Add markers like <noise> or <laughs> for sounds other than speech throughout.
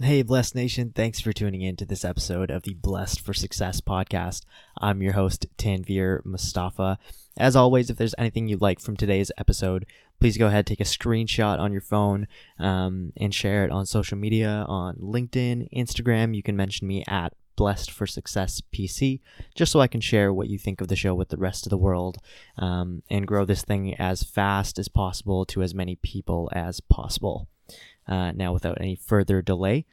Hey, Blessed Nation. Thanks for tuning in to this episode of the Blessed for Success podcast. I'm your host, Tanvir Mustafa. As always, if there's anything you like from today's episode, please go ahead, take a screenshot on your phone, um, and share it on social media on LinkedIn, Instagram. You can mention me at Blessed for Success PC, just so I can share what you think of the show with the rest of the world um, and grow this thing as fast as possible to as many people as possible. Uh, now, without any further delay,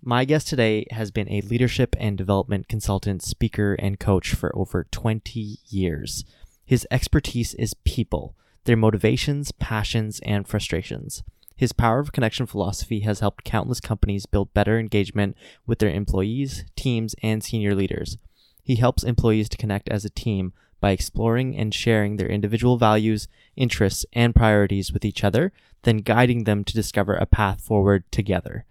my guest today has been a leadership and development consultant, speaker, and coach for over 20 years. His expertise is people, their motivations, passions, and frustrations. His power of connection philosophy has helped countless companies build better engagement with their employees, teams, and senior leaders. He helps employees to connect as a team by exploring and sharing their individual values, interests, and priorities with each other, then guiding them to discover a path forward together.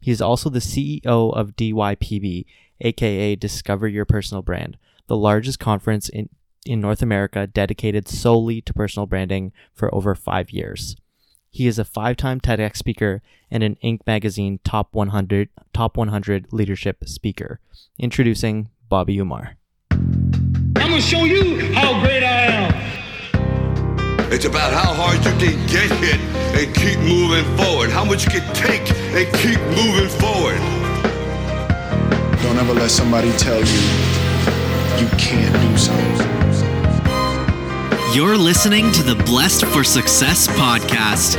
He is also the CEO of DYPB, aka Discover Your Personal Brand, the largest conference in, in North America dedicated solely to personal branding for over five years. He is a five-time TEDx speaker and an Inc. magazine top 100 top 100 leadership speaker. Introducing Bobby Umar. I'm gonna show you how great I am. It's about how hard you can get hit and keep moving forward. How much you can take and keep moving forward. Don't ever let somebody tell you you can't do something. You're listening to the Blessed for Success podcast.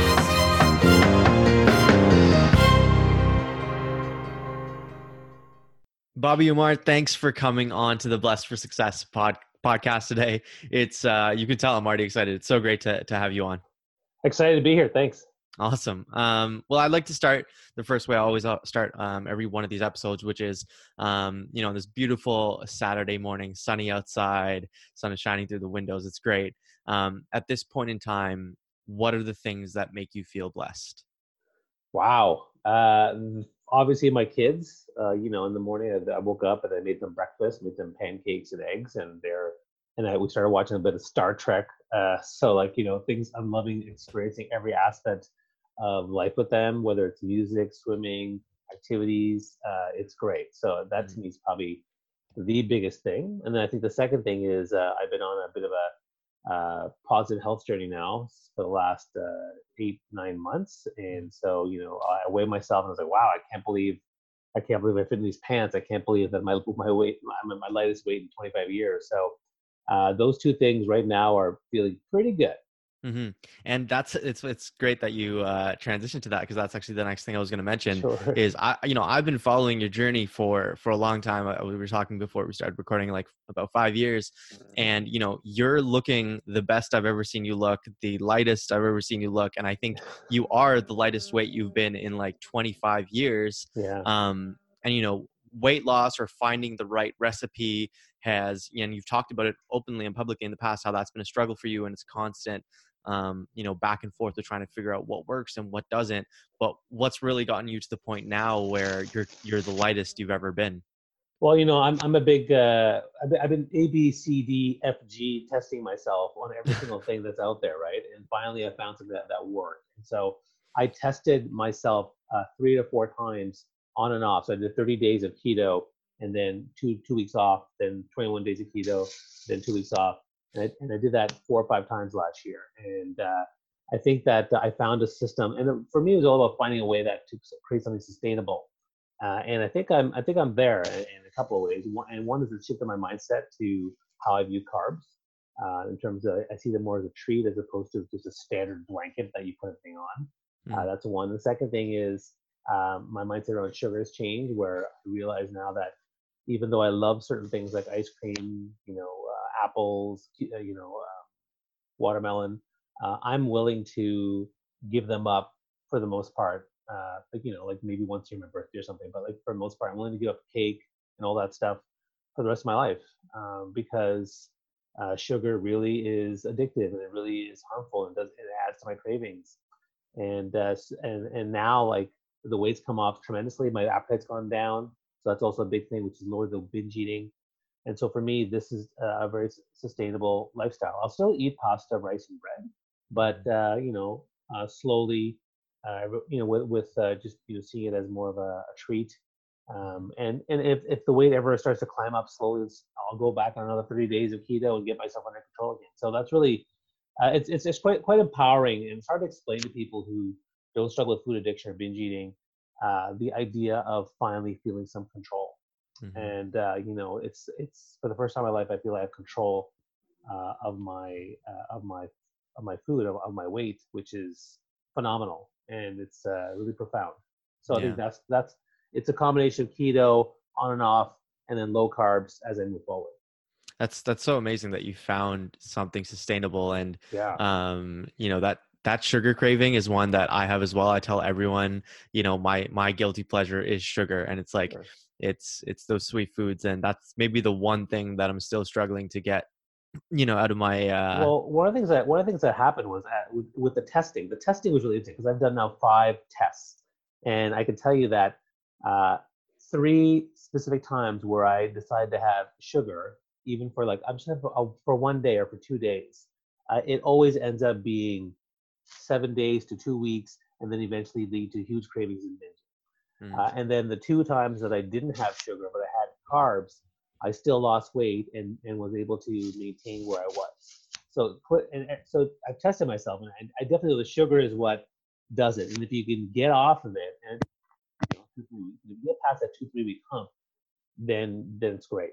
Bobby Umar, thanks for coming on to the Blessed for Success pod, podcast today. It's uh, you can tell I'm already excited. It's so great to to have you on. Excited to be here. Thanks. Awesome. Um, well, I'd like to start the first way I always uh, start um, every one of these episodes, which is, um, you know, this beautiful Saturday morning, sunny outside, sun is shining through the windows. It's great. Um, at this point in time, what are the things that make you feel blessed? Wow. Uh, obviously, my kids. Uh, you know, in the morning, I, I woke up and I made them breakfast, made them pancakes and eggs, and they're and I, we started watching a bit of Star Trek. Uh, <laughs> so, like, you know, things I'm loving experiencing every aspect of life with them, whether it's music, swimming, activities. Uh, it's great. So that to me is probably the biggest thing. And then I think the second thing is uh, I've been on a bit of a uh, positive health journey now for the last uh, eight nine months. And so you know I weigh myself and I was like, wow, I can't believe. I can't believe I fit in these pants. I can't believe that my my weight, I'm at my lightest weight in 25 years. So uh, those two things right now are feeling pretty good. Mm-hmm. And that's it's it's great that you uh, transitioned to that because that's actually the next thing I was going to mention Sure. is I you know I've been following your journey for for a long time. Uh, We were talking before we started recording like about five years, and you know you're looking the best I've ever seen you look, the lightest I've ever seen you look, and I think <laughs> you are the lightest weight you've been in like 25 years. Yeah. Um, and you know weight loss or finding the right recipe has and you've talked about it openly and publicly in the past how that's been a struggle for you and it's constant um, you know, back and forth of trying to figure out what works and what doesn't. But what's really gotten you to the point now where you're you're the lightest you've ever been? Well, you know, I'm I'm a big uh, I've been, I've been A B C D F G testing myself on every single thing that's out there, right? And finally, I found something that that worked. And so I tested myself uh, three to four times on and off. So I did 30 days of keto, and then two two weeks off, then 21 days of keto, then two weeks off, and I, and I did that four or five times last year. And uh, I think that I found a system, and for me, it was all about finding a way that to create something sustainable. Uh, and I think I'm I think I'm there in, in a couple of ways. One, and one is to shift in my mindset to how I view carbs. Uh, in terms of, I see them more as a treat as opposed to just a standard blanket that you put a thing on. Uh, Mm. that's one. The second thing is um, my mindset around sugar has changed, where I realize now that even though I love certain things like ice cream, you know, uh, apples, uh, you know, um, watermelon, uh, I'm willing to give them up for the most part. Uh, like you know, like maybe once during my birthday or something, but like for the most part, I'm willing to give up cake and all that stuff for the rest of my life um, because uh, sugar really is addictive and it really is harmful and does it adds to my cravings. And uh, and and now like the weight's come off tremendously. My appetite's gone down, so that's also a big thing, which is lower the binge eating. And so for me, this is a very sustainable lifestyle. I'll still eat pasta, rice, and bread, but uh, you know, uh, slowly uh, you know, with, with uh, just you know seeing it as more of a, a treat. Um, and and if, if the weight ever starts to climb up slowly, I'll go back on another 30 days of keto and get myself under control again. So that's really uh, it's, it's it's quite quite empowering and it's hard to explain to people who don't struggle with food addiction or binge eating uh, the idea of finally feeling some control. Mm-hmm. And uh, you know, it's it's for the first time in my life I feel I have control uh, of my uh, of my of my food of, of my weight, which is phenomenal and it's uh, really profound. So I think that's that's it's a combination of keto on and off, and then low carbs as I move forward. That's that's so amazing that you found something sustainable and yeah. um you know that that sugar craving is one that I have as well. I tell everyone, you know, my my guilty pleasure is sugar and it's like sure. It's it's those sweet foods and that's maybe the one thing that I'm still struggling to get you know out of my uh well one of the things that one of the things that happened was at, with, with the testing the testing was really interesting because i've done now five tests and i can tell you that uh three specific times where i decided to have sugar even for like i'm just for, uh, for one day or for two days uh, it always ends up being seven days to two weeks and then eventually lead to huge cravings and binge mm. uh, and then the two times that i didn't have sugar but i had carbs I still lost weight and, and was able to maintain where I was. So, and, so I've tested myself, and I, I definitely the sugar is what does it. And if you can get off of it, and you know, get past that two three week hump, then then it's great.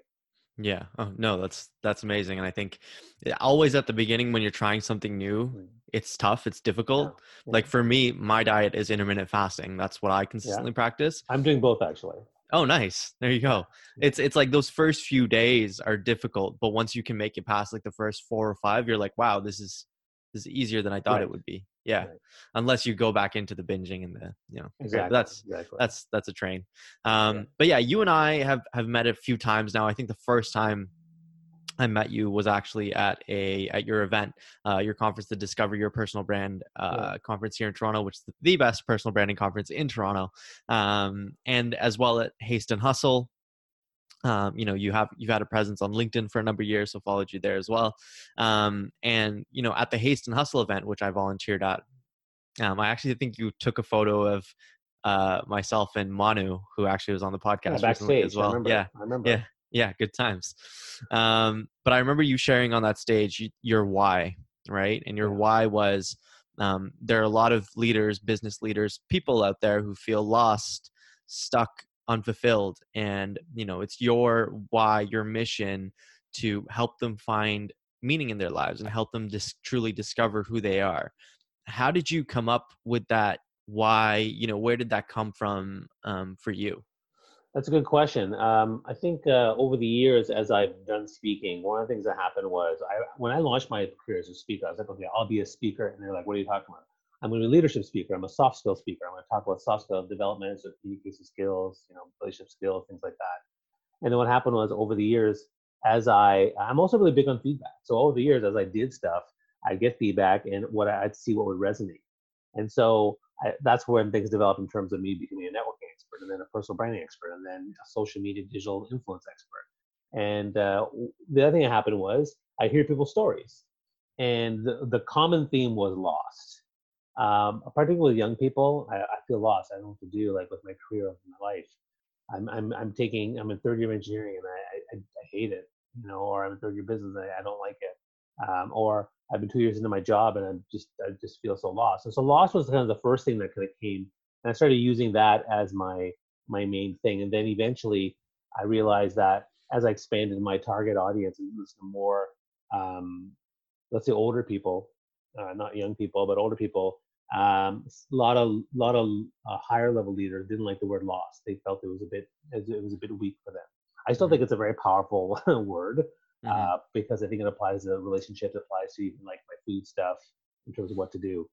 Yeah. Oh no, that's that's amazing. And I think eh, always at the beginning when you're trying something new, mm. it's tough, it's difficult. Yeah. Yeah. Like for me, my diet is intermittent fasting. That's what I consistently yeah. practice. I'm doing both actually. Oh, nice. There you go. It's it's like those first few days are difficult, but once you can make it past like the first four or five, you're like, wow, this is this is easier than I thought right. it would be. Yeah. Right. Unless you go back into the binging and the you know exactly. that's exactly. that's that's a train. Um yeah. but yeah, you and I have have met a few times now. I think the first time I met you was actually at a at your event, uh, your conference, the Discover Your Personal Brand uh, yeah. conference here in Toronto, which is the best personal branding conference in Toronto, um, and as well at Haste and Hustle. Um, you know, you have you've had a presence on LinkedIn for a number of years, so followed you there as well. Um, and you know, at the Haste and Hustle event, which I volunteered at, um, I actually think you took a photo of uh, myself and Manu, who actually was on the podcast yeah, recently as well. I remember, yeah, I remember. Yeah, yeah, good times. Um, but I remember you sharing on that stage your why, right? And your why was um, there are a lot of leaders, business leaders, people out there who feel lost, stuck, unfulfilled, and you know it's your why, your mission to help them find meaning in their lives and help them dis- truly discover who they are. How did you come up with that? Why? You know, where did that come from um, for you? That's a good question. Um, I think uh, over the years, as I've done speaking, one of the things that happened was I, when I launched my career as a speaker, I was like, okay, I'll be a speaker. And they're like, what are you talking about? I'm going to be a leadership speaker. I'm a soft skill speaker. I'm going to talk about soft skill development, so communication skills, you know, relationship skills, things like that. And then what happened was over the years, as I, I'm also really big on feedback. So over the years, as I did stuff, I get feedback and what I'd see what would resonate. And so I, that's when things developed in terms of me becoming a networking expert, and then a personal branding expert, and then a social media digital influence expert. And uh, the other thing that happened was I hear people's stories, and the, the common theme was lost. Um, particularly with young people, I, I, feel lost. I don't know what to do, like with my career, with my life. I'm, I'm, I'm taking, I'm in third year of engineering, and I, I, I hate it, you know, or I'm in third year business, and I, I don't like it, um, or I've been two years into my job, and I'm just, I just feel so lost. And so lost was kind of the first thing that kind of came and I started using that as my my main thing. And then eventually, I realized that as I expanded my target audience and listen to more, um, let's say older people, uh, not young people, but older people, um, a lot of lot of uh, higher level leaders didn't like the word lost. They felt it was a bit it was a bit weak for them. I still mm-hmm. think it's a very powerful <laughs> word uh, mm-hmm. because I think it applies to relationships, applies to even like my food stuff in terms of what to do.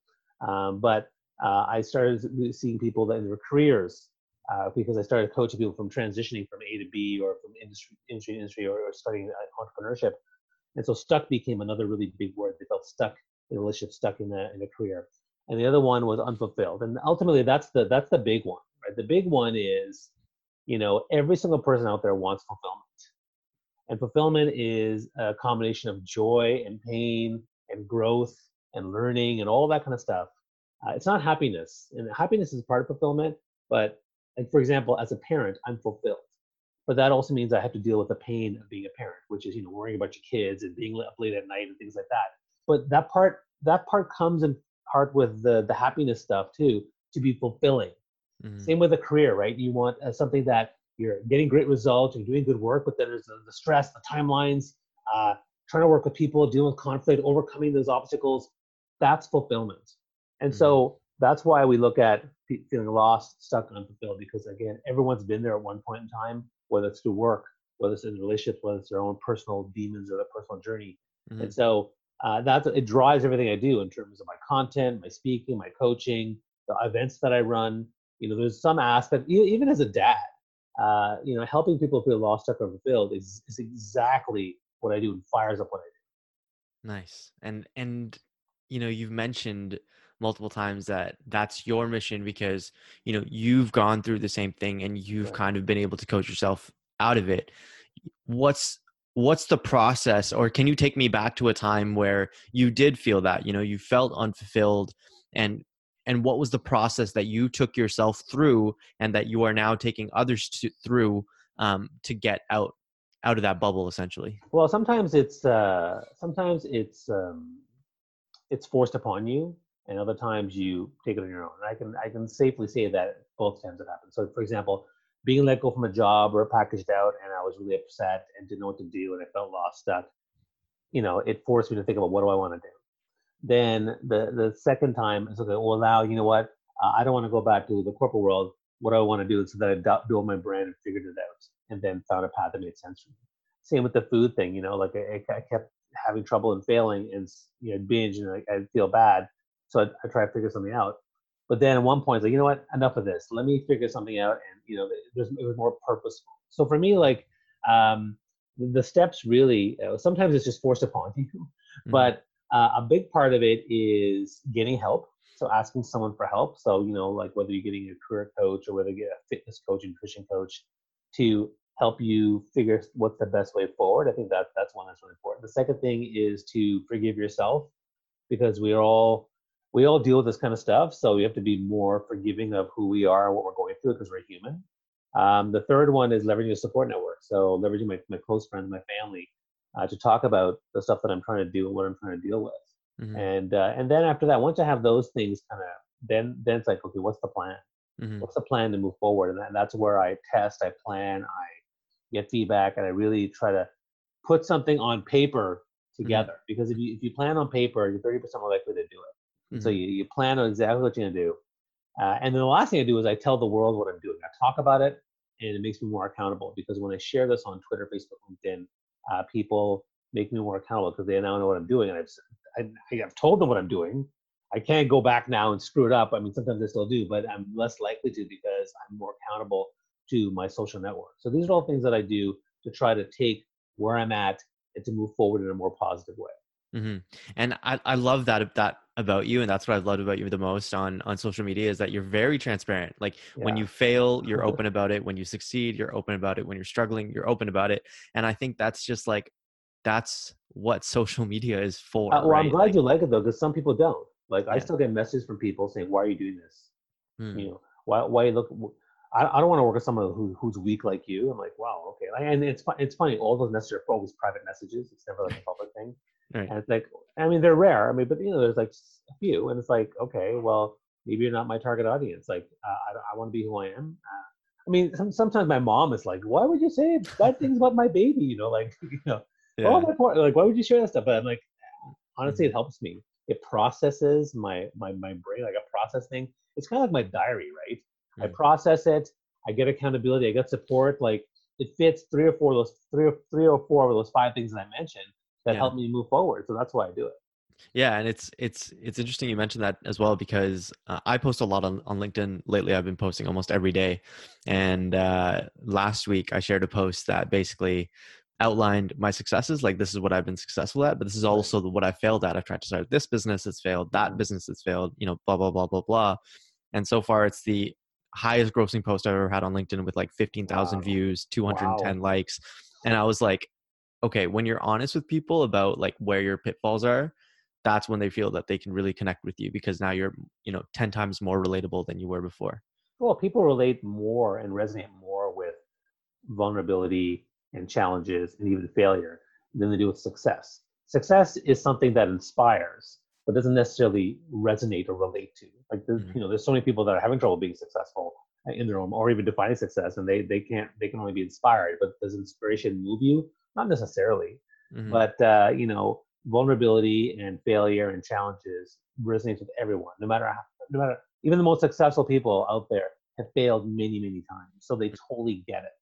Um, but uh, I started seeing people that in their careers uh, because I started coaching people from transitioning from A to B or from industry industry to industry or, or starting entrepreneurship. And so stuck became another really big word. They felt stuck in a relationship, stuck in a in a career. And the other one was unfulfilled. And ultimately that's the that's the big one, right? The big one is, you know, every single person out there wants fulfillment. And fulfillment is a combination of joy and pain and growth and learning and all that kind of stuff uh, it's not happiness, and happiness is part of fulfillment. But like for example, as a parent, I'm fulfilled. But that also means I have to deal with the pain of being a parent, which is you know worrying about your kids and being up late at night and things like that. But that part that part comes in part with the the happiness stuff too to be fulfilling. Mhm. Same with a career, right? You want uh, something that you're getting great results, you're doing good work, but then there's the, the stress, the timelines, uh, trying to work with people, dealing with conflict, overcoming those obstacles. That's fulfillment. And so that's why we look at feeling lost, stuck, unfulfilled, because again, everyone's been there at one point in time, whether it's through work, whether it's in relationships, whether it's their own personal demons or their personal journey. Mhm. And so uh, that's it drives everything I do in terms of my content, my speaking, my coaching, the events that I run. You know, there's some aspect, even as a dad, uh, you know, helping people feel lost, stuck, or fulfilled is, is exactly what I do and fires up what I do. Nice. And and you know, you've mentioned multiple times that that's your mission because, you know, you've gone through the same thing and you've Yeah. kind of been able to coach yourself out of it. What's what's the process or can you take me back to a time where you did feel that, you know, you felt unfulfilled and and what was the process that you took yourself through and that you are now taking others to, through um, to get out out of that bubble essentially Well, sometimes it's uh, sometimes it's um, it's forced upon you, and other times you take it on your own. I can I can safely say that both times it happened. So, for example, being let go from a job or packaged out, and I was really upset and didn't know what to do, and I felt lost, stuck. You know, it forced me to think about what do I want to do. Then the the second time it's okay. Well, now you know what? Uh, I don't want to go back to the corporate world. What do I want to do? So that I built my brand and figured it out, and then found a path that made sense for me. Same with the food thing. You know, like I, I kept having trouble and failing and you know binge and I, I feel bad, so I, I try to figure something out. But then at one point, it's like you know what? Enough of this. Let me figure something out, and you know, it was more purposeful. So for me, like um, the, steps really uh, sometimes it's just forced upon <laughs> you, Mhm. but uh, a big part of it is getting help. So asking someone for help. So you know, like whether you're getting a career coach or whether you get a fitness coach, and nutrition coach, to help you figure what's the best way forward. I think that that's one that's really important. The second thing is to forgive yourself because we are all we all deal with this kind of stuff. So we have to be more forgiving of who we are and what we're going through because we're human. Um, the third one is leveraging a support network. So leveraging my, my close friends, my family, uh, to talk about the stuff that I'm trying to do and what I'm trying to deal with. Mhm. And uh, and then after that, once I have those things kind of, then then it's like, okay, what's the plan? Mhm. What's the plan to move forward? And that, that's where I test, I plan, I get feedback, and I really try to put something on paper together. Because if you if you plan on paper, you're 30% more likely to do it. So Mhm. you, you plan on exactly what you're gonna do. Uh, and then the last thing I do is I tell the world what I'm doing. I talk about it, and it makes me more accountable because when I share this on Twitter, Facebook, LinkedIn, uh, people make me more accountable because they now know what I'm doing. And I've I, I've told them what I'm doing. I can't go back now and screw it up. I mean, sometimes I still do, but I'm less likely to because I'm more accountable to my social network. So these are all things that I do to try to take where I'm at and to move forward in a more positive way. hmm And I, I love that that about you, and that's what I've loved about you the most on on social media is that you're very transparent. Like when you fail, you're <laughs> open about it. When you succeed, you're open about it. When you're struggling, you're open about it. And I think that's just like that's what social <laughs> media is for. Uh, well, right? I'm glad Like, you like it though, because some people don't. Like I still get messages from people saying, "Why are you doing this? mm, You know, why why you look?" I don't want to work with someone who who's weak like you. I'm like, wow, okay. Like, and it's it's funny. All those messages are always private messages. It's never like a public thing. Right. And it's like, I mean, they're rare. I mean, but you know, there's like a few, and it's like, okay, well, maybe you're not my target audience. Like, uh, I I want to be who I am. Uh, I mean, some, sometimes my mom is like, why would you say bad things about my baby? You know, like, <laughs> you know, <laughs> Yeah. oh my poor, like, why would you share that stuff? But I'm like, honestly, it helps me. It processes my my my brain like a process thing. It's kind of like my diary, right? I Mm. process it. I get accountability. I get support. Like it fits three or four of those three or three or four of those five things that I mentioned that Yeah. help me move forward. So that's why I do it. Yeah, and it's it's it's interesting you mentioned that as well because uh, I post a lot on, on LinkedIn lately. I've been posting almost every day, and uh, last week I shared a post that basically outlined my successes. Like this is what I've been successful at, but this is also what I failed at. I've tried to start this business, it's failed. That business, it's failed. You know, blah blah blah blah blah. And so far, it's the highest grossing post I've ever had on LinkedIn with like fifteen thousand Wow. views, two hundred and ten likes, and I was like, okay, when you're honest with people about like where your pitfalls are that's when they feel that they can really connect with you because now you're you know 10 times more relatable than you were before. Well people relate more and resonate more with vulnerability and challenges and even failure than they do with success. Success is something that inspires but doesn't necessarily resonate or relate to. Like there's Mhm. you know there's so many people that are having trouble being successful in their own or even defining success and they they can't they can only be inspired but does inspiration move you not necessarily Mhm. but uh, you know vulnerability and failure and challenges resonates with everyone no matter how no matter even the most successful people out there have failed many many times so they totally get it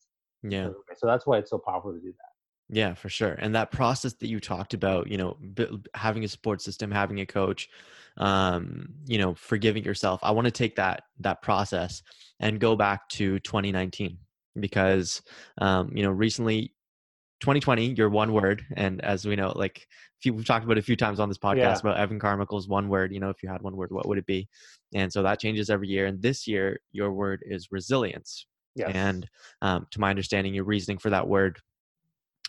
yeah so that's why it's so powerful to do that Yeah, for sure. And that process that you talked about, you know, b- having a support system, having a coach, um, you know, forgiving yourself. I want to take that that process and go back to 2019 because, um, you know, recently, 2020, your one word, and as we know, like few, we've talked about a few times on this podcast Yeah. about Evan Carmichael's one word. You know, if you had one word, what would it be? And so that changes every year. And this year, your word is resilience. yes And um, to my understanding, your reasoning for that word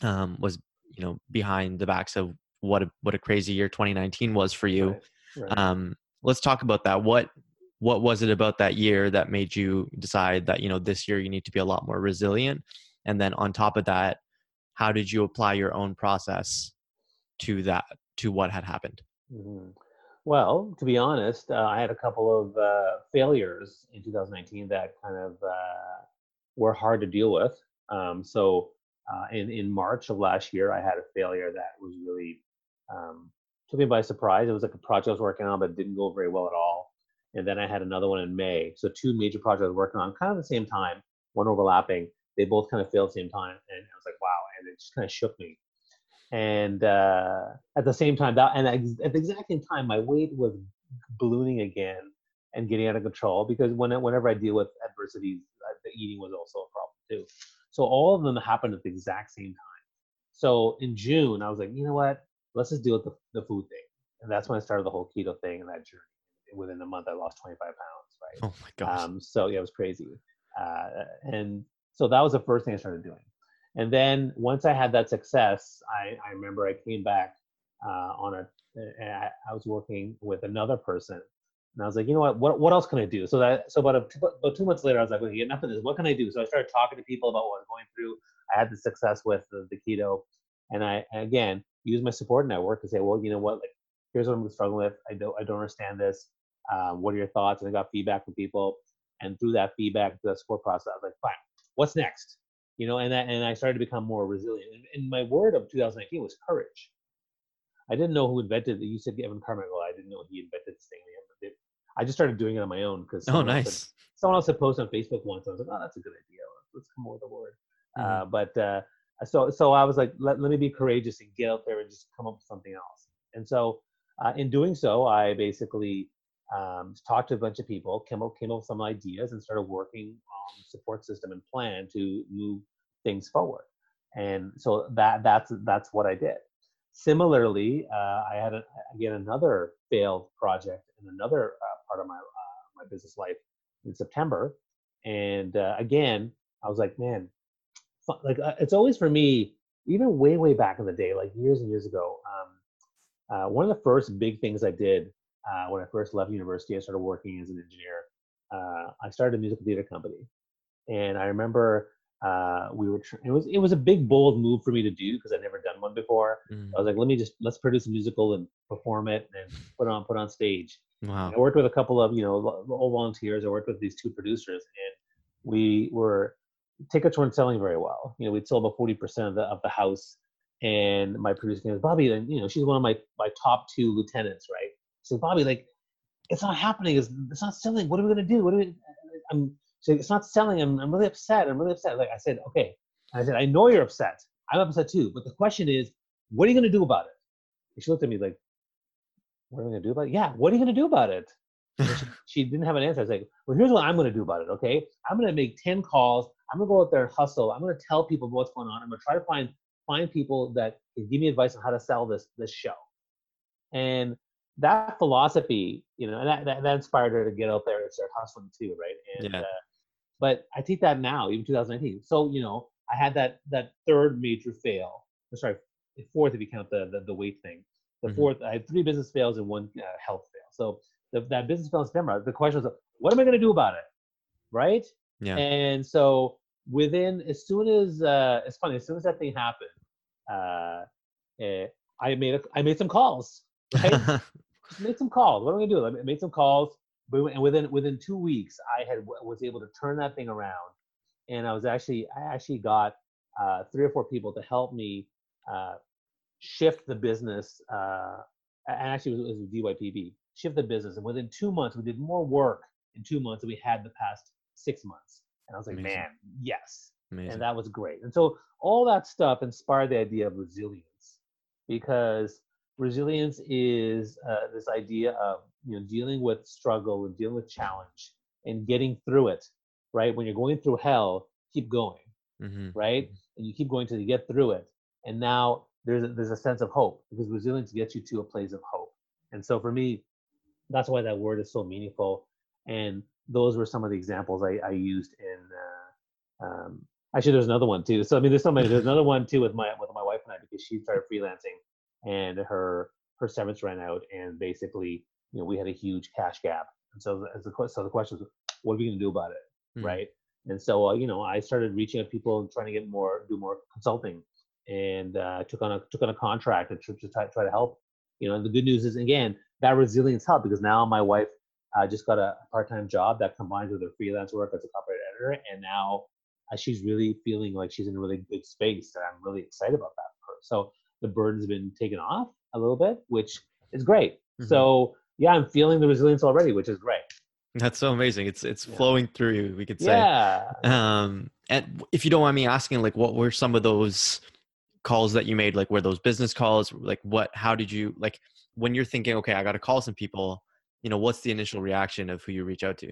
um, was, you know, behind the backs of what a, what a crazy year 2019 was for you. Right, right. Um, let's talk about that. What what was it about that year that made you decide that you know this year you need to be a lot more resilient? And then on top of that, how did you apply your own process to that to what had happened? Mhm. Well, to be honest, uh, I had a couple of uh, failures in 2019 that kind of uh, were hard to deal with. Um, so, uh, in in March of last year, I had a failure that was really um, took me by surprise. It was like a project I was working on, but didn't go very well at all. And then I had another one in May. So two major projects I was working on, kind of the same time, one overlapping. They both kind of failed at the same time, and I was like, wow! And it just kind of shook me. And uh, at the same time that and at the exact same time my weight was ballooning again and getting out of control because when, whenever i deal with adversities uh, the eating was also a problem too. So all of them happened at the exact same time. So in june i was like you know what? Let's just deal with the, the food thing. And that's when i started the whole keto thing and that journey. Within a month i lost 25 pounds right? Oh my gosh! um, so yeah, it was crazy. Uh, and so that was the first thing I started doing. And then once I had that success, I, I remember I came back uh, on a, I, was working with another person, and I was like, you know what, what, what else can I do? So that, so about, a, about two months later, I was like, okay, enough of this. What can I do? So I started talking to people about what I was going through. I had the success with the, the keto, and I again used my support network to say, well, you know what, like here's what I'm struggling with. I don't, I don't understand this. Um, what are your thoughts? And I got feedback from people, and through that feedback, through that support process, I was like, fine, what's next? You know, and I, and I started to become more resilient. And, and my word of 2019 was courage. I didn't know who invented it. You said Evan Carmichael. I didn't know he invented this thing. I just started doing it on my own because oh, nice. someone else had posted on Facebook once. I was like, oh, that's a good idea. Let's come up with a word. Uh, but uh, so so I was like, let, let me be courageous and get out there and just come up with something else. And so uh, in doing so, I basically um, talked to a bunch of people, came up came up with some ideas, and started working on support system and plan to move things forward. And so that that's that's what I did. Similarly, uh, I had a, again another failed project in another uh, part of my uh, my business life in September, and uh, again I was like, man, like uh, it's always for me, even way way back in the day, like years and years ago. Um, uh, one of the first big things I did uh, when I first left university, I started working as an engineer. Uh, I started a musical theater company, and I remember uh, we were. Tr- it was it was a big bold move for me to do because I'd never done one before. Mm. I was like, let me just let's produce a musical and perform it and <laughs> put on put on stage. Wow. I worked with a couple of you know old volunteers. I worked with these two producers, and we were tickets weren't selling very well. You know, we'd sold about forty percent of the of the house. And my producer name is Bobby, and you know, she's one of my my top two lieutenants, right? So Bobby, like, it's not happening. It's, it's not selling. What are we gonna do? What are we? I'm so it's not selling. I'm I'm really upset. I'm really upset. Like I said, okay. I said, I know you're upset. I'm upset too. But the question is, what are you gonna do about it? And she looked at me like, what are we gonna do about it? Yeah, what are you gonna do about it? She, <laughs> she didn't have an answer. I was like, well, here's what I'm going to do about it. Okay. I'm going to make 10 calls. I'm going to go out there and hustle. I'm going to tell people what's going on. I'm going to try to find, find people that can give me advice on how to sell this, this show. And that philosophy, you know, and that, that, that inspired her to get out there and start hustling too. Right. And, Yeah. uh, but I take that now, even 2019. So, you know, I had that, that third major fail, or sorry, fourth if you count the, the, the weight thing. The Mhm. fourth, I had three business fails and one uh, health fail. So the, that business fail in September, the question was, what am I going to do about it? Right? Yeah. And so within, as soon as, uh, it's funny, as soon as that thing happened, uh, eh, I made a, I made some calls, right? <laughs> Just made some calls. What am I gonna do? I made some calls, but and within within two weeks, I had was able to turn that thing around, and I was actually I actually got uh, three or four people to help me uh, shift the business. Uh, and actually, it was, it was DYPB shift the business, and within two months, we did more work in two months than we had the past six months. And I was like, Amazing. man, yes Amazing. and that was great. And so all that stuff inspired the idea of resilience, because resilience is uh, this idea of you know dealing with struggle and dealing with challenge and getting through it. Right when you're going through hell, keep going. hmm Right, and you keep going till you get through it. And now there's a, there's a sense of hope because resilience gets you to a place of hope. And so for me, that's why that word is so meaningful. And those were some of the examples I, I used in. Uh, um, actually, there's another one too. So I mean, there's so many. There's another one too with my with my wife and I because she started freelancing and her her severance ran out, and basically, you know, we had a huge cash gap. And so as the so the question was, what are we going to do about it, Mhm. right? And so uh, you know, I started reaching out to people and trying to get more do more consulting, and uh, took on a took on a contract to, to try, try to help. You know, and the good news is again that resilience helped because now my wife uh, just got a part-time job that combines with her freelance work as a copyright editor, and now uh, she's really feeling like she's in a really good space, and I'm really excited about that for her. So the burden's been taken off a little bit, which is great. Mhm. So yeah, I'm feeling the resilience already, which is great. That's so amazing. It's it's Yeah. flowing through you. We could say. Yeah. Um, and if you don't mind me asking, like, what were some of those calls that you made? Like, were those business calls? Like, what? How did you like when you're thinking, okay, I got to call some people? You know, what's the initial reaction of who you reach out to?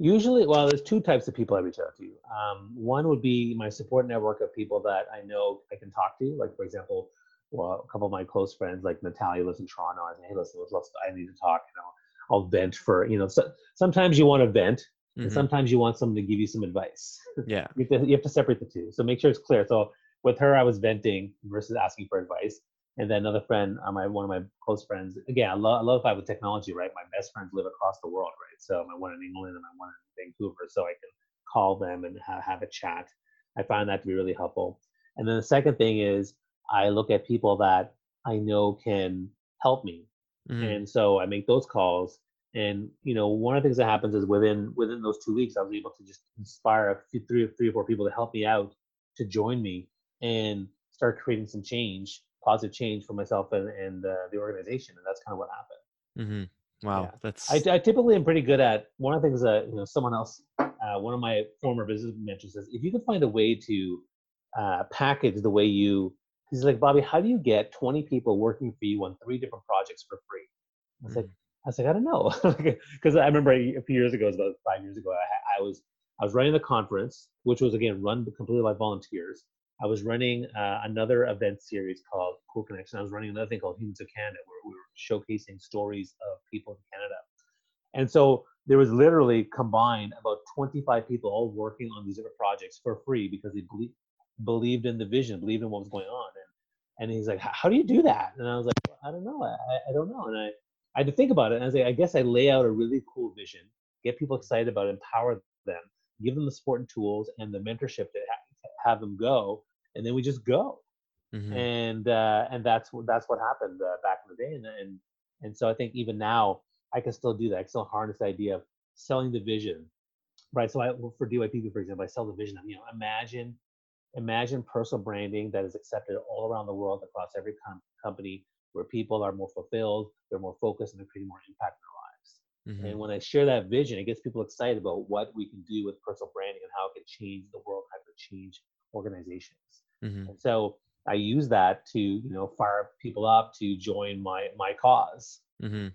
Usually, well, there's two types of people I reach out to. Um, one would be my support network of people that I know I can talk to. Like, for example, well, a couple of my close friends, like Natalia, lives in Toronto. I say, hey, listen, let's, let's, I need to talk. You know, I'll vent for you know. So, sometimes you want to vent, and Mhm. sometimes you want someone to give you some advice. Yeah. <laughs> you, have to, you have to separate the two. So make sure it's clear. So with her, I was venting versus asking for advice. And then another friend, uh, my one of my close friends, again, I love I love with technology, right? My best friends live across the world, right? So my one in England and my one in Vancouver, so I can call them and have, have a chat. I find that to be really helpful. And then the second thing is I look at people that I know can help me Mhm. and so I make those calls. And you know, one of the things that happens is within within those two weeks, I was able to just inspire a few, three, three or four people to help me out to join me and start creating some change, positive change for myself and and uh, the organization. And that's kind of what happened. Mm-hmm. Wow. Yeah. That's I, I typically am pretty good at one of the things that you know someone else, uh, one of my former business mentors says, if you can find a way to uh, package the way you, he's like Bobby, how do you get 20 people working for you on three different projects for free? I was like, I was like, I don't know, <laughs> because I remember a few years ago, it was about five years ago, I, I was I was running the conference, which was again run completely by volunteers. I was running uh, another event series called Cool Connection. I was running another thing called Humans of Canada, where we were showcasing stories of people in Canada. And so there was literally combined about 25 people all working on these different projects for free because they belie- believed in the vision, believed in what was going on. And, he's like, how do you do that? And I was like, well, I don't know. I, I- don't know. And I, I had to think about it. And I was like, I guess I lay out a really cool vision, get people excited about it, empower them, give them the support and tools and the mentorship to ha- have them go. And then we just go Mhm. and uh, and that's what that's what happened uh, back in the day, and and and so I think even now I can still do that. I can still harness the idea of selling the vision, right? So I for DYPB, for example, I sell the vision of you know imagine imagine personal branding that is accepted all around the world across every com- company where people are more fulfilled, they're more focused, and they're creating more impact in their lives. Mhm. And when I share that vision, it gets people excited about what we can do with personal branding and how it can change the world, how it can change organizations. Mhm. And so I use that to, you know, fire people up to join my my cause. Mhm.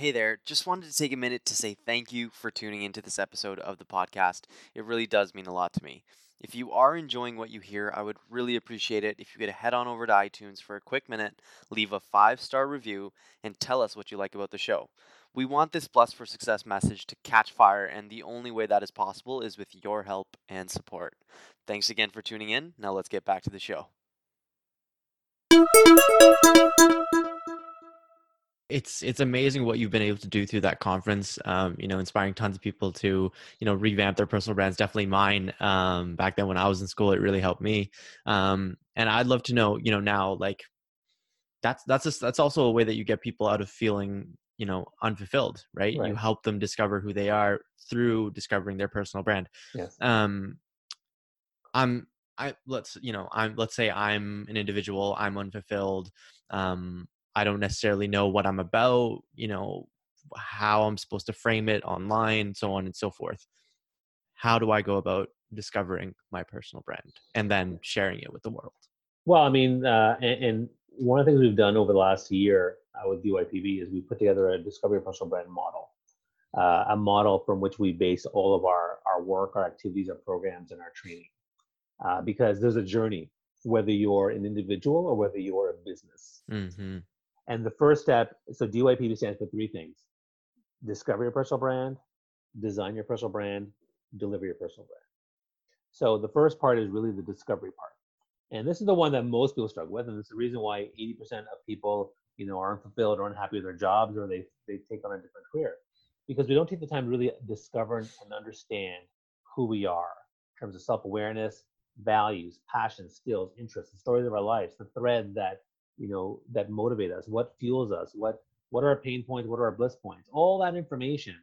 Hey there, just wanted to take a minute to say thank you for tuning into this episode of the podcast. It really does mean a lot to me. If you are enjoying what you hear, I would really appreciate it if you could head on over to iTunes for a quick minute, leave a five star review, and tell us what you like about the show. We want this Blessed for Success message to catch fire, and the only way that is possible is with your help and support. Thanks again for tuning in. Now let's get back to the show. It's it's amazing what you've been able to do through that conference um, you know inspiring tons of people to you know revamp their personal brands definitely mine um, back then when i was in school it really helped me um, and i'd love to know you know now like that's that's a, that's also a way that you get people out of feeling you know unfulfilled right, Right. you help them discover who they are through discovering their personal brand Yes. um i'm i let's you know i'm let's say i'm an individual i'm unfulfilled um i don't necessarily know what i'm about you know how i'm supposed to frame it online so on and so forth how do i go about discovering my personal brand and then sharing it with the world Well, I mean, uh, and, and one of the things we've done over the last year uh, with DYPB is we put together a discovery personal brand model, uh, a model from which we base all of our our work, our activities, our programs, and our training. Uh, because there's a journey, whether you're an individual or whether you're a business. mm-hmm. And the first step, so DYPB stands for three things: discover your personal brand, design your personal brand, deliver your personal brand. So the first part is really the discovery part. And this is the one that most people struggle with, and it's the reason why 80% of people, you know, are unfulfilled or unhappy with their jobs or they they take on a different career. Because we don't take the time to really discover and understand who we are in terms of self-awareness, values, passions, skills, interests, the stories of our lives, the thread that, you know, that motivate us, what fuels us, what what are our pain points, what are our bliss points, all that information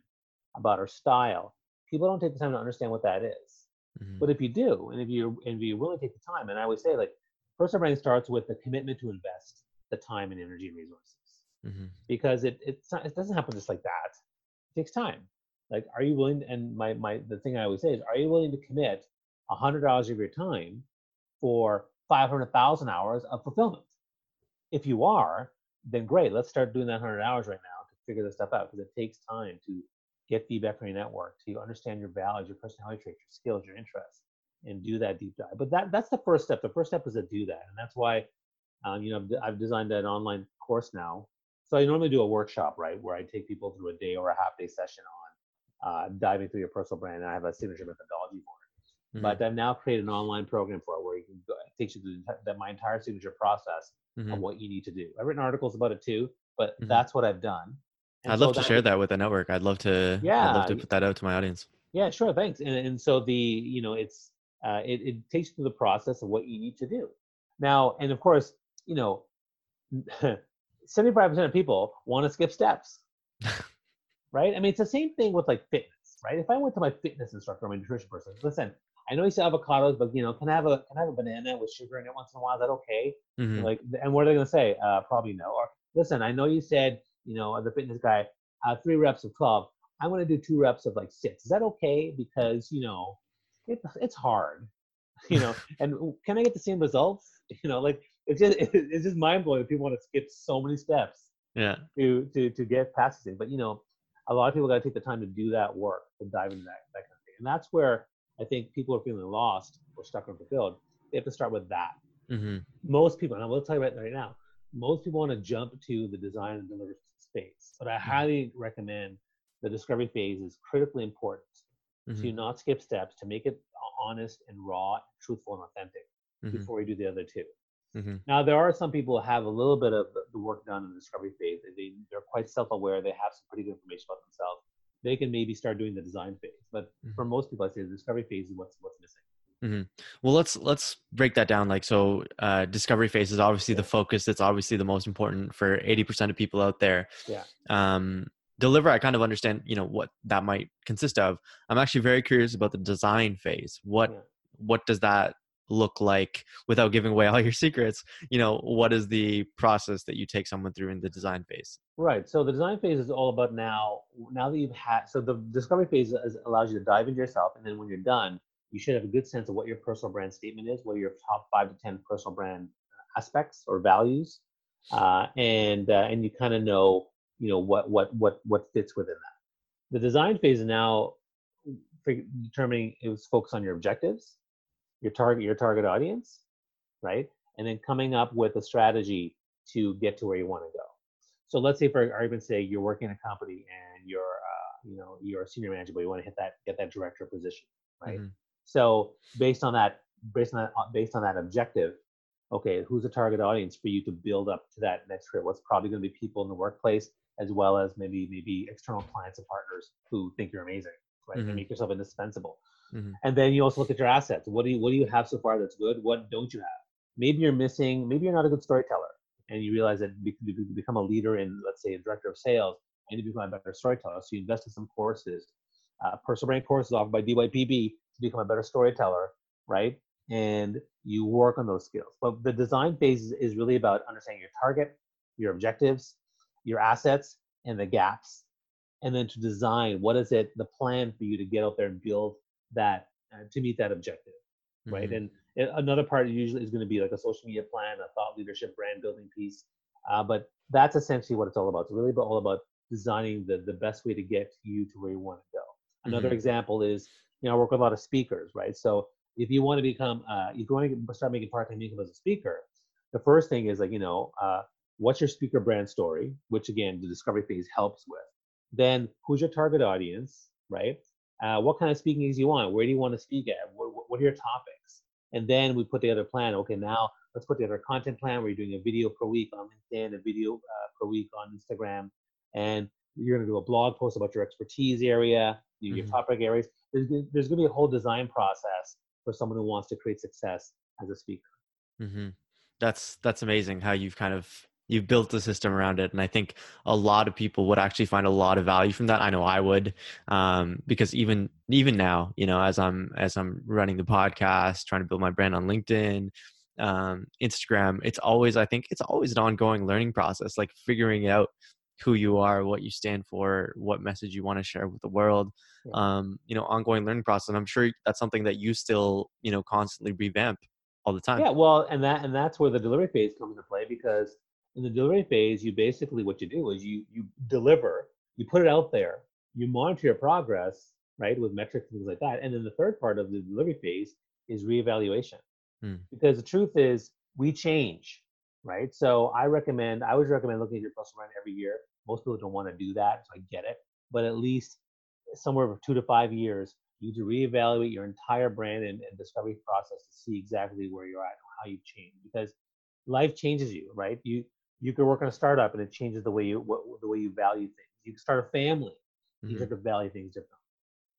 about our style. People don't take the time to understand what that is. Mhm. But if you do, and if you're and if you're willing to take the time, and I always say like personal branding starts with the commitment to invest the time and energy and resources Mhm. because it it's not, it doesn't happen just like that. It takes time. Like, are you willing? And my my the thing I always say is, are you willing to commit a hundred hours of your time for five hundred thousand hours of fulfillment? If you are, then great. Let's start doing that hundred hours right now to figure this stuff out because it takes time to get feedback from your network, to understand your values, your personality traits, your skills, your interests, and do that deep dive. But that that's the first step. The first step is to do that, and that's why, um, you know, I've, I've designed an online course now. So I normally do a workshop, right, where I take people through a day or a half day session on uh, diving through your personal brand, and I have a signature methodology for Mhm. But I've now created an online program for it where you can go, it takes you through the, my entire signature process of Mhm. what you need to do. I've written articles about it too, but Mhm. that's what I've done. And i'd so love to share that with the network i'd love to Yeah, i'd love to put that out to my audience Yeah, sure. Thanks. And, and so the, you know, it's, uh, it, it takes you through the process of what you need to do. Now, and of course, you know, <laughs> 75% of people want to skip steps, <laughs> right? I mean, it's the same thing with like fitness, right? If I went to my fitness instructor or my nutrition person, listen, I know you said avocados, but you know, can I have a, can I have a banana with sugar in it once in a while? Is that okay? Mhm. Like, and what are they going to say? Uh, probably no. Or listen, I know you said, you know, the fitness guy, uh, three reps of 12. I'm to do two reps of like six. Is that okay? Because, you know, it, it's hard, <laughs> you know, <laughs> and can I get the same results? <laughs> You know, like it's just, it's just mind blowing that people want to skip so many steps yeah to, to, to get past this thing. But, you know, a lot of people got to take the time to do that work, to dive into that, that kind of thing. And that's where I think people are feeling lost or stuck or fulfilled. They have to start with that hmm most people, and I will tell you right, right now, most people want to jump to the design and deliver space. But I highly recommend the discovery phase is critically important Mhm. to not skip steps, to make it honest and raw, truthful and authentic Mhm. before you do the other two. Mhm. Now, there are some people who have a little bit of the- the work done in the discovery phase. They, they're quite self-aware. They have some pretty good information about themselves. They can maybe start doing the design phase. But for most people, I say the discovery phase is what's what's missing. well let's let's break that down like so uh discovery phase is obviously the focus it's obviously the most important for 80% of people out there Yeah. um deliver i kind of understand you know what that might consist of i'm actually very curious about the design phase what Yeah. what does that look like without giving away all your <laughs> secrets you know what is the process that you take someone through in the design phase Right. So the design phase is all about now. Now that you've had, so the discovery phase is, allows you to dive into yourself, and then when you're done, you should have a good sense of what your personal brand statement is, what are your top five to ten personal brand aspects or values, uh, and uh, and you kind of know, you know, what what what what fits within that. The design phase is now determining it was focused on your objectives, your target your target audience, right, and then coming up with a strategy to get to where you want to go. So let's say, for argument's sake, you're working in a company and you're, uh, you know, you're a senior manager, but you want to hit that, get that director position, right? Mhm. So based on that, based on that, uh, based on that objective, okay, who's the target audience for you to build up to that next career? What's probably going to be people in the workplace as well as maybe maybe external clients and partners who think you're amazing, right? Mhm. And make yourself indispensable. Mhm. And then you also look at your assets. What do you what do you have so far that's good? What don't you have? Maybe you're missing. Maybe you're not a good storyteller, and you realize that be- become a leader in, let's say, a director of sales, and you become a better storyteller. So you invest in some courses, uh, personal brand courses offered by DYPB to become a better storyteller, right? And you work on those skills. But the design phase is really about understanding your target, your objectives, your assets, and the gaps. And then to design what is it, the plan for you to get out there and build that uh, to meet that objective, right? Mhm. And and another part usually is going to be like a social media plan, a thought leadership, brand building piece. Uh, but that's essentially what it's all about. It's really about, all about designing the, the best way to get you to where you want to go. Another Mhm. example is, you know, I work with a lot of speakers, right? So if you want to become, uh, if you want to start making part-time income as a speaker, the first thing is like, you know, uh, what's your speaker brand story, which again, the discovery phase helps with. Then who's your target audience, right? Uh, what kind of speaking gigs you want? Where do you want to speak at? What, what- are your topics? And then we put together a plan. Okay, now let's put together a content plan where you're doing a video per week on LinkedIn, a video uh, per week on Instagram, and you're going to do a blog post about your expertise area, your, Mhm. topic areas. There's, there's going to be a whole design process for someone who wants to create success as a speaker. hmm That's that's amazing how you've kind of you've built the system around it, and I think a lot of people would actually find a lot of value from that. I know I would, um, because even even now, you know, as I'm as I'm running the podcast, trying to build my brand on LinkedIn, um, Instagram, it's always I think it's always an ongoing learning process, like figuring out who you are, what you stand for, what message you want to share with the world. Um, you know, ongoing learning process. And I'm sure that's something that you still, you know, constantly revamp all the time. Yeah, well, and that and that's where the delivery phase comes into play because in the delivery phase, you basically what you do is you you deliver, you put it out there, you monitor your progress, right, with metrics and things like that, and then the third part of the delivery phase is reevaluation. Hmm. Because the truth is, we change, right? So I recommend, I always recommend looking at your personal brand every year. Most people don't want to do that, so I get it, but at least somewhere over two to five years, you need to reevaluate your entire brand and, and discovery process to see exactly where you're at and how you've changed. Because life changes you, right? You you could work on a startup and it changes the way you what, the way you value things. You can start a family, you Mhm. start to value things differently.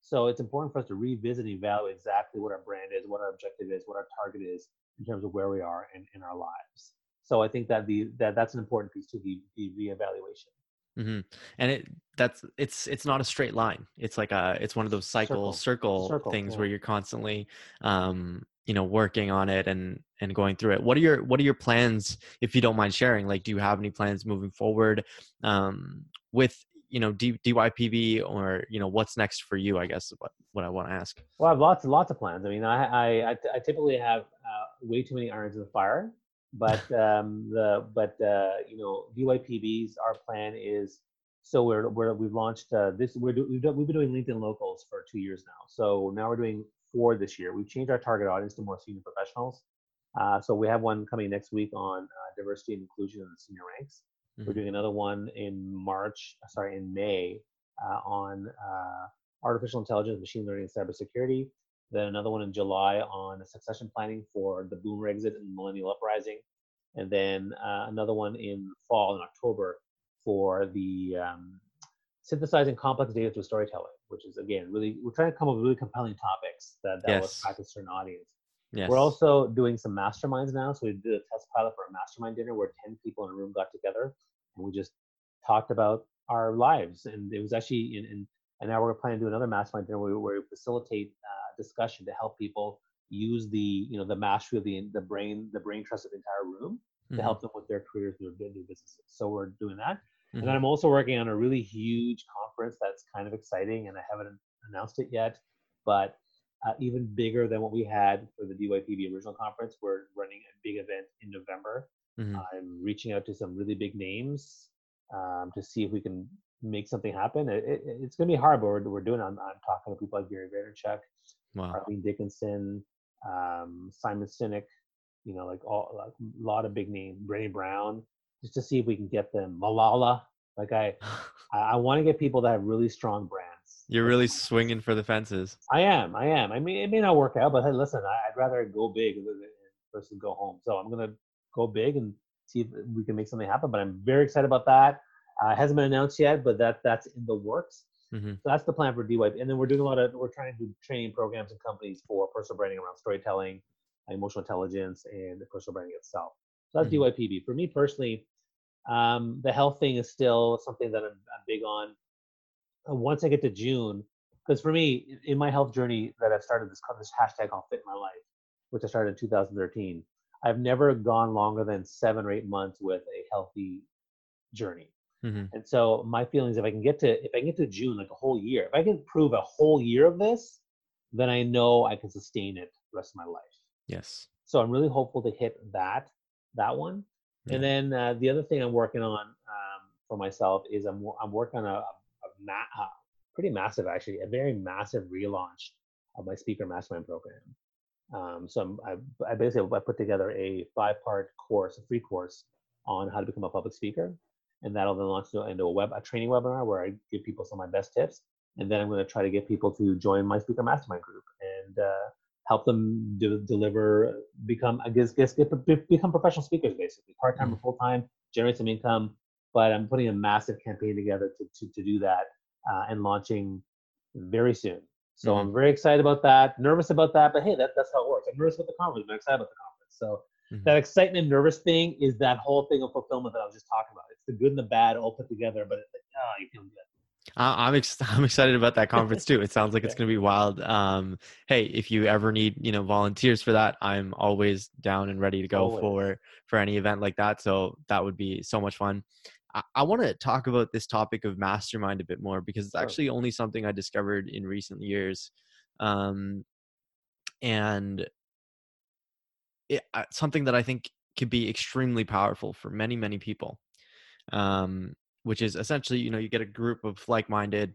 So it's important for us to revisit and evaluate exactly what our brand is, what our objective is, what our target is in terms of where we are in, in our lives. So I think that the that that's an important piece to the the reevaluation. hmm And it that's it's it's not a straight line. It's like a it's one of those cycle Circle. circle, Circle, things yeah. where you're constantly um you know working on it and and going through it. What are your what are your plans if you don't mind sharing? Like do you have any plans moving forward um with you know D, DYPB or you know what's next for you? I guess is what what I want to ask. Well, I have lots lots of plans. I mean, I I, I typically have uh, way too many irons in the fire, but <laughs> um, the but uh, you know DYPB's our plan is so we're we're we've launched uh, this we're do, we've, done, we've been doing LinkedIn locals for two years now. So now we're doing this year. We've changed our target audience to more senior professionals. Uh, so we have one coming next week on uh, diversity and inclusion in the senior ranks. We're Mhm. doing another one in March, sorry, in May uh, on uh, artificial intelligence, machine learning, and cybersecurity. Then another one in July on succession planning for the boomer exit and millennial uprising. And then uh, another one in fall in October for the um, synthesizing complex data through storytelling, which is again really we're trying to come up with really compelling topics that, that will attract a certain audience. Yes. We're also doing some masterminds now. So we did a test pilot for a mastermind dinner where 10 people in a room got together and we just talked about our lives. And it was actually in, in and now we're planning to do another mastermind dinner where, we- where we facilitate uh, discussion to help people use the, you know, the mastery of the, the brain, the brain trust of the entire room Mhm. to help them with their careers, their, their businesses. So we're doing that. And Mhm. then I'm also working on a really huge conference that's kind of exciting, and I haven't announced it yet, but uh, even bigger than what we had for the DYPB original conference. We're running a big event in November. Mhm. I'm reaching out to some really big names um, to see if we can make something happen. It, it, it's going to be hard, but we're, we're doing. it. I'm, I'm talking to people like Gary Vaynerchuk, Wow. Arlene Dickinson, um, Simon Sinek, you know, like all like, a lot of big names, Brené Brown, just to see if we can get them. Malala, like I, <laughs> I, want to get people that have really strong brands. You're really swinging for the fences. I am, I am. I mean, it may not work out, but hey, listen, I, I'd rather go big versus go home. So I'm gonna go big and see if we can make something happen. But I'm very excited about that. Uh, it hasn't been announced yet, but that that's in the works. Mhm. So that's the plan for DYP. And then we're doing a lot of we're trying to do training programs and companies for personal branding around storytelling, emotional intelligence, and personal branding itself. So that's Mhm. DYPB. For me personally, um, the health thing is still something that I'm, I'm big on. Uh, once I get to June, because for me, in- my health journey that I've started this this hashtag called Fit My Life, which I started in 2013, I've never gone longer than seven or eight months with a healthy journey. Mhm. And so my feelings, if I can get to if I can get to June, like a whole year, if I can prove a whole year of this, then I know I can sustain it the rest of my life. Yes. So I'm really hopeful to hit that that one. And then uh, the other thing I'm working on um, for myself is I'm I'm working on a, a, ma- uh, pretty massive actually a very massive relaunch of my speaker mastermind program. Um, so I'm, I, I basically I put together a five part course, a free course on how to become a public speaker, and that'll then launch into- into a web a training webinar where I give people some of my best tips, and then I'm going to try to get people to join my speaker mastermind group and uh, help them de- deliver, become I guess, guess get, become professional speakers basically, part time or full time, generate some income. But I'm putting a massive campaign together to to, to do that uh, and launching very soon. So I'm very excited about that. Nervous about that, but hey, that, that's how it works. I'm nervous about the conference, but I'm excited about the conference. So Mhm. that excitement, and nervous thing is that whole thing of fulfillment that I was just talking about. It's the good and the bad all put together, but it's like, oh, you feel good. I- I'm ex- <laughs> I'm excited about that conference too. It sounds like it's going to be wild. Um, hey, if you ever need you know volunteers for that, I'm always down and ready to go Always. for for any event like that. So that would be so much fun. I, I want to talk about this topic of mastermind a bit more because it's actually only something I discovered in recent years, um, and it, uh, something that I think could be extremely powerful for many many people. Um, which is essentially you know you get a group of like-minded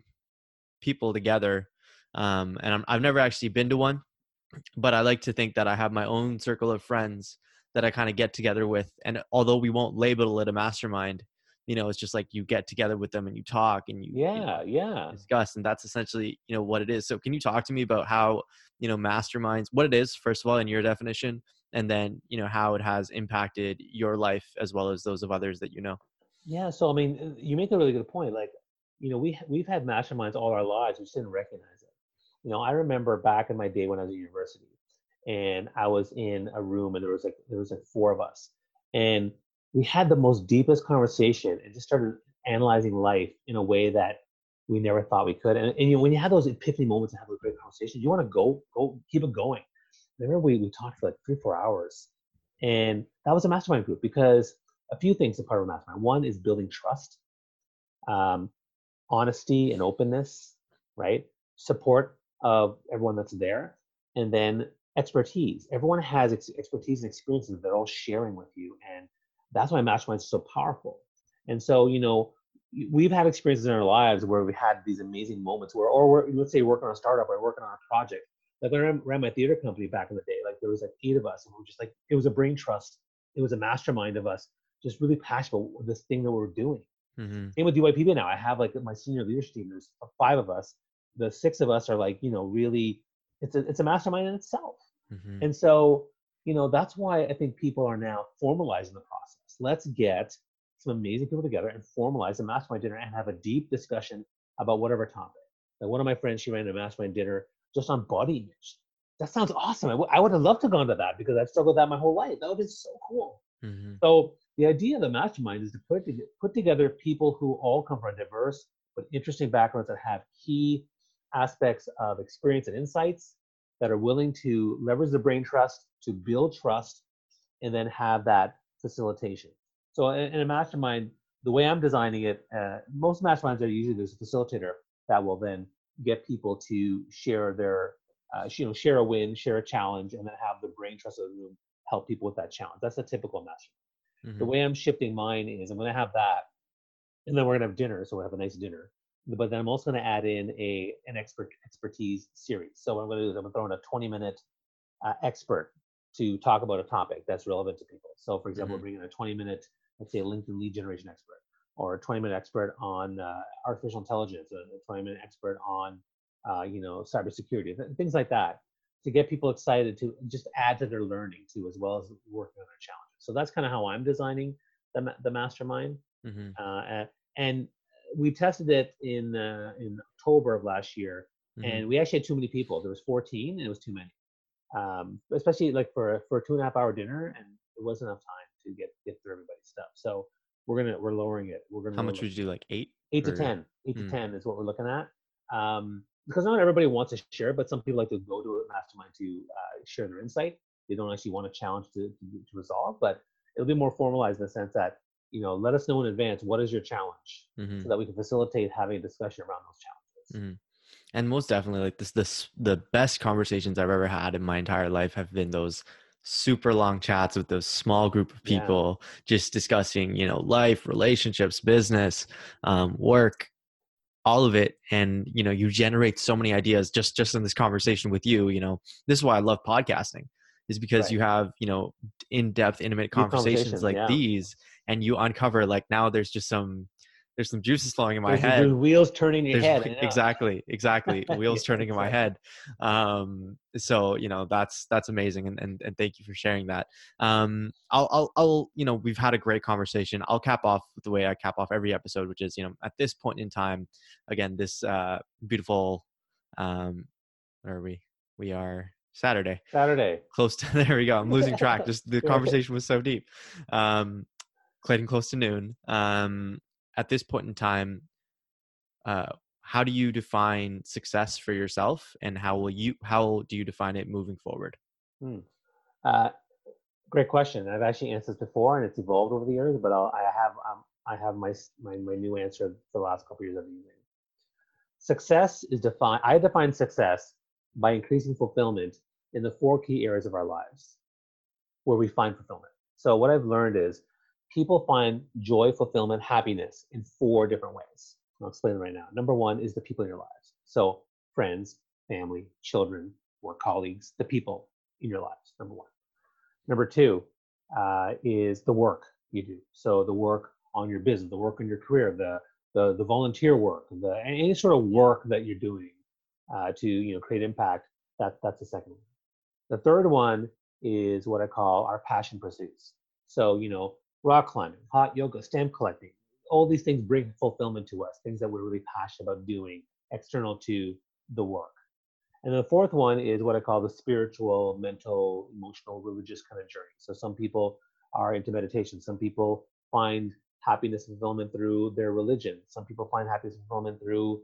people together um, and I'm, i've never actually been to one but i like to think that i have my own circle of friends that i kind of get together with and although we won't label it a mastermind you know it's just like you get together with them and you talk and you you know, Yeah, yeah. discuss and that's essentially you know what it is so can you talk to me about how you know masterminds what it is first of all in your definition and then you know how it has impacted your life as well as those of others that you know Yeah, so I mean, uh, you make a really good point. Like, you know, we we've had masterminds all our lives, we just didn't recognize it. You know, I remember back in my day when I was at university, and I was in a room, and there was like there was like four of us, and we had the most deepest conversation, and just started analyzing life in a way that we never thought we could. And, and you know, when you have those epiphany moments and have a great conversation, you want to go go keep it going. I remember we we talked for like three four hours, and that was a mastermind group because a few things are part of a mastermind. One is building trust, um, honesty and openness, right? Support of everyone that's there, and then expertise. Everyone has ex- expertise and experiences they're all sharing with you, and that's why mastermind is so powerful. And so, you know, we've had experiences in our lives where we had these amazing moments where, or we're, let's say, working on a startup or working on a project. Like when I ran- my theater company back in the day, like there was like eight of us, and we were just like, it was a brain trust. It was a mastermind of us, just really passionate about this thing that we we're doing. mm-hmm. Same with DYPB now. I have like my senior leadership team. There's five of us. The six of us are like, you know, really, it's a it's a mastermind in itself. Mm-hmm. And so, you know, that's why I think people are now formalizing the process. Let's get some amazing people together and formalize a mastermind dinner and have a deep discussion about whatever topic. Like one of my friends, she ran a mastermind dinner just on body image. That sounds awesome. I, w- I would have loved to gone to that because I've struggled with that my whole life. That would have been so cool. Mm-hmm. So the idea of the mastermind is to put, to put together people who all come from diverse but interesting backgrounds that have key aspects of experience and insights that are willing to leverage the brain trust to build trust and then have that facilitation. So in, in a mastermind, the way I'm designing it, uh, most masterminds are usually there's a facilitator that will then get people to share their, uh, you know, share a win, share a challenge, and then have the brain trust of the room help people with that challenge. That's a typical mastermind. The Mhm. way I'm shifting mine is I'm going to have that, and then we're going to have dinner. So we'll have a nice dinner. But then I'm also going to add in a an expert expertise series. So what I'm going to do is I'm going to throw in a 20 minute uh, expert to talk about a topic that's relevant to people. So for example, Mhm. bring in a 20 minute, let's say a LinkedIn lead generation expert, or a 20 minute expert on uh, artificial intelligence, a 20 minute expert on, uh, you know, cybersecurity, th- things like that. to get people excited to just add to their learning too, as well as working on their challenges. So that's kind of how I'm designing the the mastermind. hmm Uh, and we tested it in uh, in October of last year, Mhm. and we actually had too many people. There was 14, and it was too many. Um, especially like for for a two and a half hour dinner, and it wasn't enough time to get get through everybody's stuff. So we're gonna we're lowering it. We're gonna How much would you do? Like eight? eight to or- ten eight Mm. to ten is what we're looking at um, because not everybody wants to share but some people like to go to a mastermind to uh, share their insight they don't actually want a challenge to, to, to resolve but it'll be more formalized in the sense that you know let us know in advance what is your challenge Mhm. so that we can facilitate having a discussion around those challenges. And most definitely like this this the best conversations i've ever had in my entire life have been those super long chats with those small group of Yeah. people just discussing you know life relationships business um, work all of it. And you know you generate so many ideas just just in this conversation with you you know. This is why i love podcasting is because Right. you have you know in-depth intimate conversations conversations, like yeah. these and you uncover like now there's just some there's some juices flowing in my there's, head there's wheels turning in your there's head whe- I know. exactly exactly <laughs> wheels turning in my head um so you know that's that's amazing and, and and thank you for sharing that um i'll i'll i'll you know we've had a great conversation i'll cap off with the way i cap off every episode which is you know at this point in time again this uh beautiful um where are we we are saturday saturday close to <laughs> there we go i'm losing track <laughs> just the conversation was so deep um clayton close to noon um at this point in time uh how do you define success for yourself and how will you how do you define it moving forward Hmm. Uh, great question. I've actually answered this before, and it's evolved over the years. But I'll, I have um, I have my, my my new answer for the last couple years I've been using. Success is defined. I define success by increasing fulfillment in the four key areas of our lives where we find fulfillment. So what I've learned is people find joy, fulfillment, happiness in four different ways. I'll explain it right now. Number one is the people in your lives. So friends, family, children, work colleagues, the people in your lives. Number one. Number two uh, is the work you do. So the work on your business, the work on your career, the the, the volunteer work, the any sort of work that you're doing uh, to you know create impact. That that's the second one. The third one is what I call our passion pursuits. So you know rock climbing, hot yoga, stamp collecting. All these things bring fulfillment to us. Things that we're really passionate about doing, external to the work. And the fourth one is what I call the spiritual, mental, emotional, religious kind of journey. So some people are into meditation. Some people find happiness and fulfillment through their religion. Some people find happiness and fulfillment through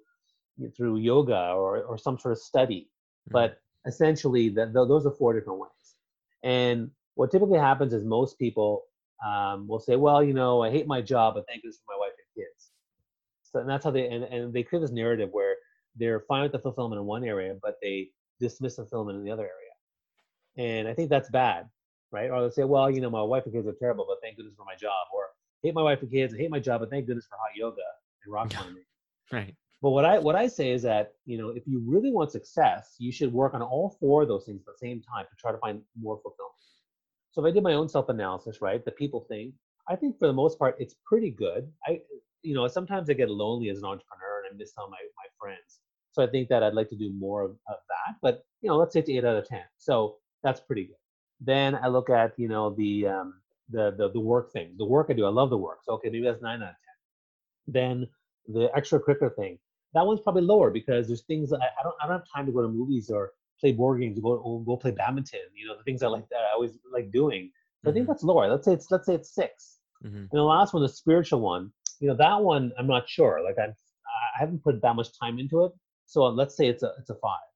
through yoga or, or some sort of study. Mhm. But essentially, that those are four different ways. And what typically happens is most people um, will say, "Well, you know, I hate my job, but thank goodness for my wife and kids." So and that's how they and, and they create this narrative where they're fine with the fulfillment in one area, but they dismiss the fulfillment in the other area. And I think that's bad, right? Or they'll say, well, you know, my wife and kids are terrible, but thank goodness for my job. Or hate my wife and kids, I hate my job, but thank goodness for hot yoga and rock climbing. right But what I what I say is that you know if you really want success, you should work on all four of those things at the same time to try to find more fulfillment. So if I did my own self analysis, right, the people thing, I think for the most part it's pretty good. I you know sometimes I get lonely as an entrepreneur and I miss of my my friends. So I think that I'd like to do more of, of that. But you know let's say it's eight out of ten. So that's pretty good. Then I look at you know the um, the, the the work thing, the work I do. I love the work. So okay, maybe that's nine out of ten. Then the extracurricular thing, that one's probably lower because there's things that I, I don't I don't have time to go to movies or play board games, go or go play badminton. You know the things I like that I always like doing. So I think Mhm. that's lower. Let's say it's let's say it's six. Mhm. And the last one, the spiritual one, you know that one I'm not sure. Like I'm I haven't put that much time into it. So let's say it's a it's a five.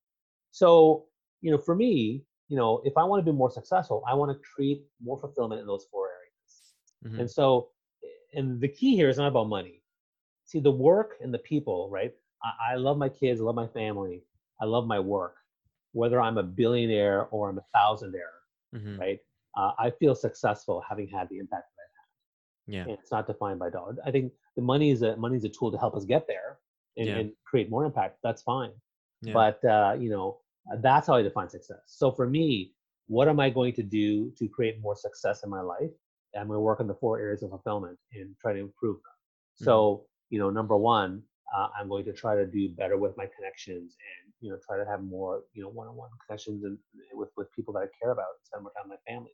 So you know for me, you know if I want to be more successful, I want to create more fulfillment in those four areas. Mhm. And so, and the key here is not about money. See, the work and the people, right? I, I love my kids, I love my family, I love my work. Whether I'm a billionaire or I'm a thousandaire, Mhm. right? Uh, I feel successful having had the impact that I've yeah. And it's not defined by dollar. I think the money is a money is a tool to help us get there and, Yeah. and create more impact. That's fine. yeah But uh, you know, uh, that's how I define success. So for me, what am I going to do to create more success in my life? I'm going to work on the four areas of fulfillment and try to improve them. Mm-hmm. So you know, number one, Uh, I'm going to try to do better with my connections and you know try to have more you know one-on-one connections and with with people that I care about, spend more time with my family.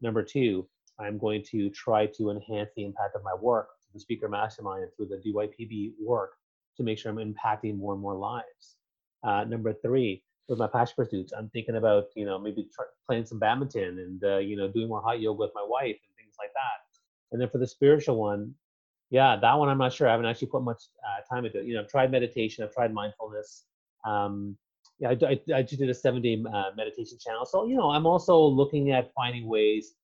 Number two, I'm going to try to enhance the impact of my work through the speaker mastermind and through the DYPB work to make sure I'm impacting more and more lives. Uh, number three, with my passion pursuits, I'm thinking about you know maybe try, playing some badminton and uh, you know doing more hot yoga with my wife and things like that. And then for the spiritual one, yeah, that one I'm not sure. I haven't actually put much uh, time into it. You know, I've tried meditation, I've tried mindfulness. Um, yeah, I, I, I just did a seven day uh, meditation channel. So you know, I'm also looking at finding ways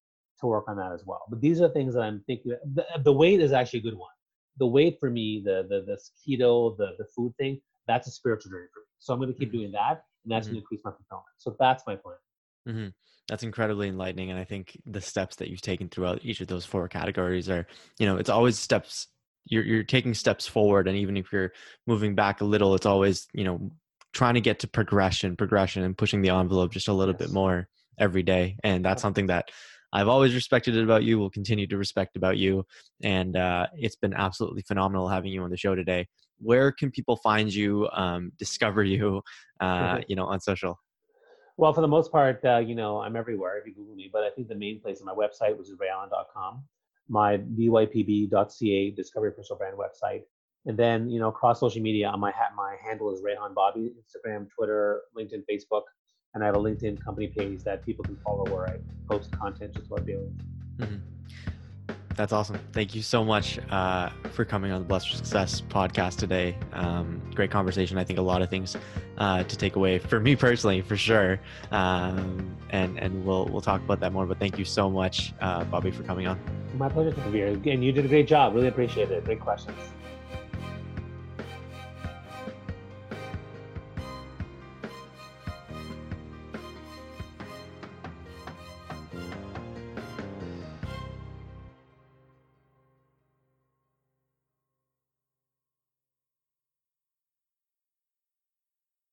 to work on that as well. But these are things that I'm thinking. The, the weight is actually a good one. The weight for me, the the the keto, the the food thing, that's a spiritual journey for me. So I'm going to keep Mm-hmm. doing that, and that's Mhm. going to increase my fulfillment. So that's my plan. Hmm That's incredibly enlightening, and I think the steps that you've taken throughout each of those four categories are, you know, it's always steps. You're you're taking steps forward, and even if you're moving back a little, it's always you know trying to get to progression, progression, and pushing the envelope just a little bit more every day. And that's something that I've always respected about you. Will continue to respect about you, and uh, it's been absolutely phenomenal having you on the show today. Where can people find you, um, discover you, uh, <laughs> you know, on social? Well, for the most part, uh, you know, I'm everywhere if you Google me. But I think the main place is my website, which is rayallen.com, my dypb.ca Discovery Personal Brand website, and then you know, across social media, on my my handle is Rayhan Bobby, Instagram, Twitter, LinkedIn, Facebook, and I have a LinkedIn company page that people can follow where I post content just about daily. That's awesome. Thank you so much uh, for coming on the Blessed Success podcast today. Um, great conversation. I think a lot of things uh, to take away for me personally, for sure. Um, and and we'll we'll talk about that more. But thank you so much, uh, Bobby, for coming on. My pleasure, Tanvir. And you did a great job. Really appreciate it. Great questions.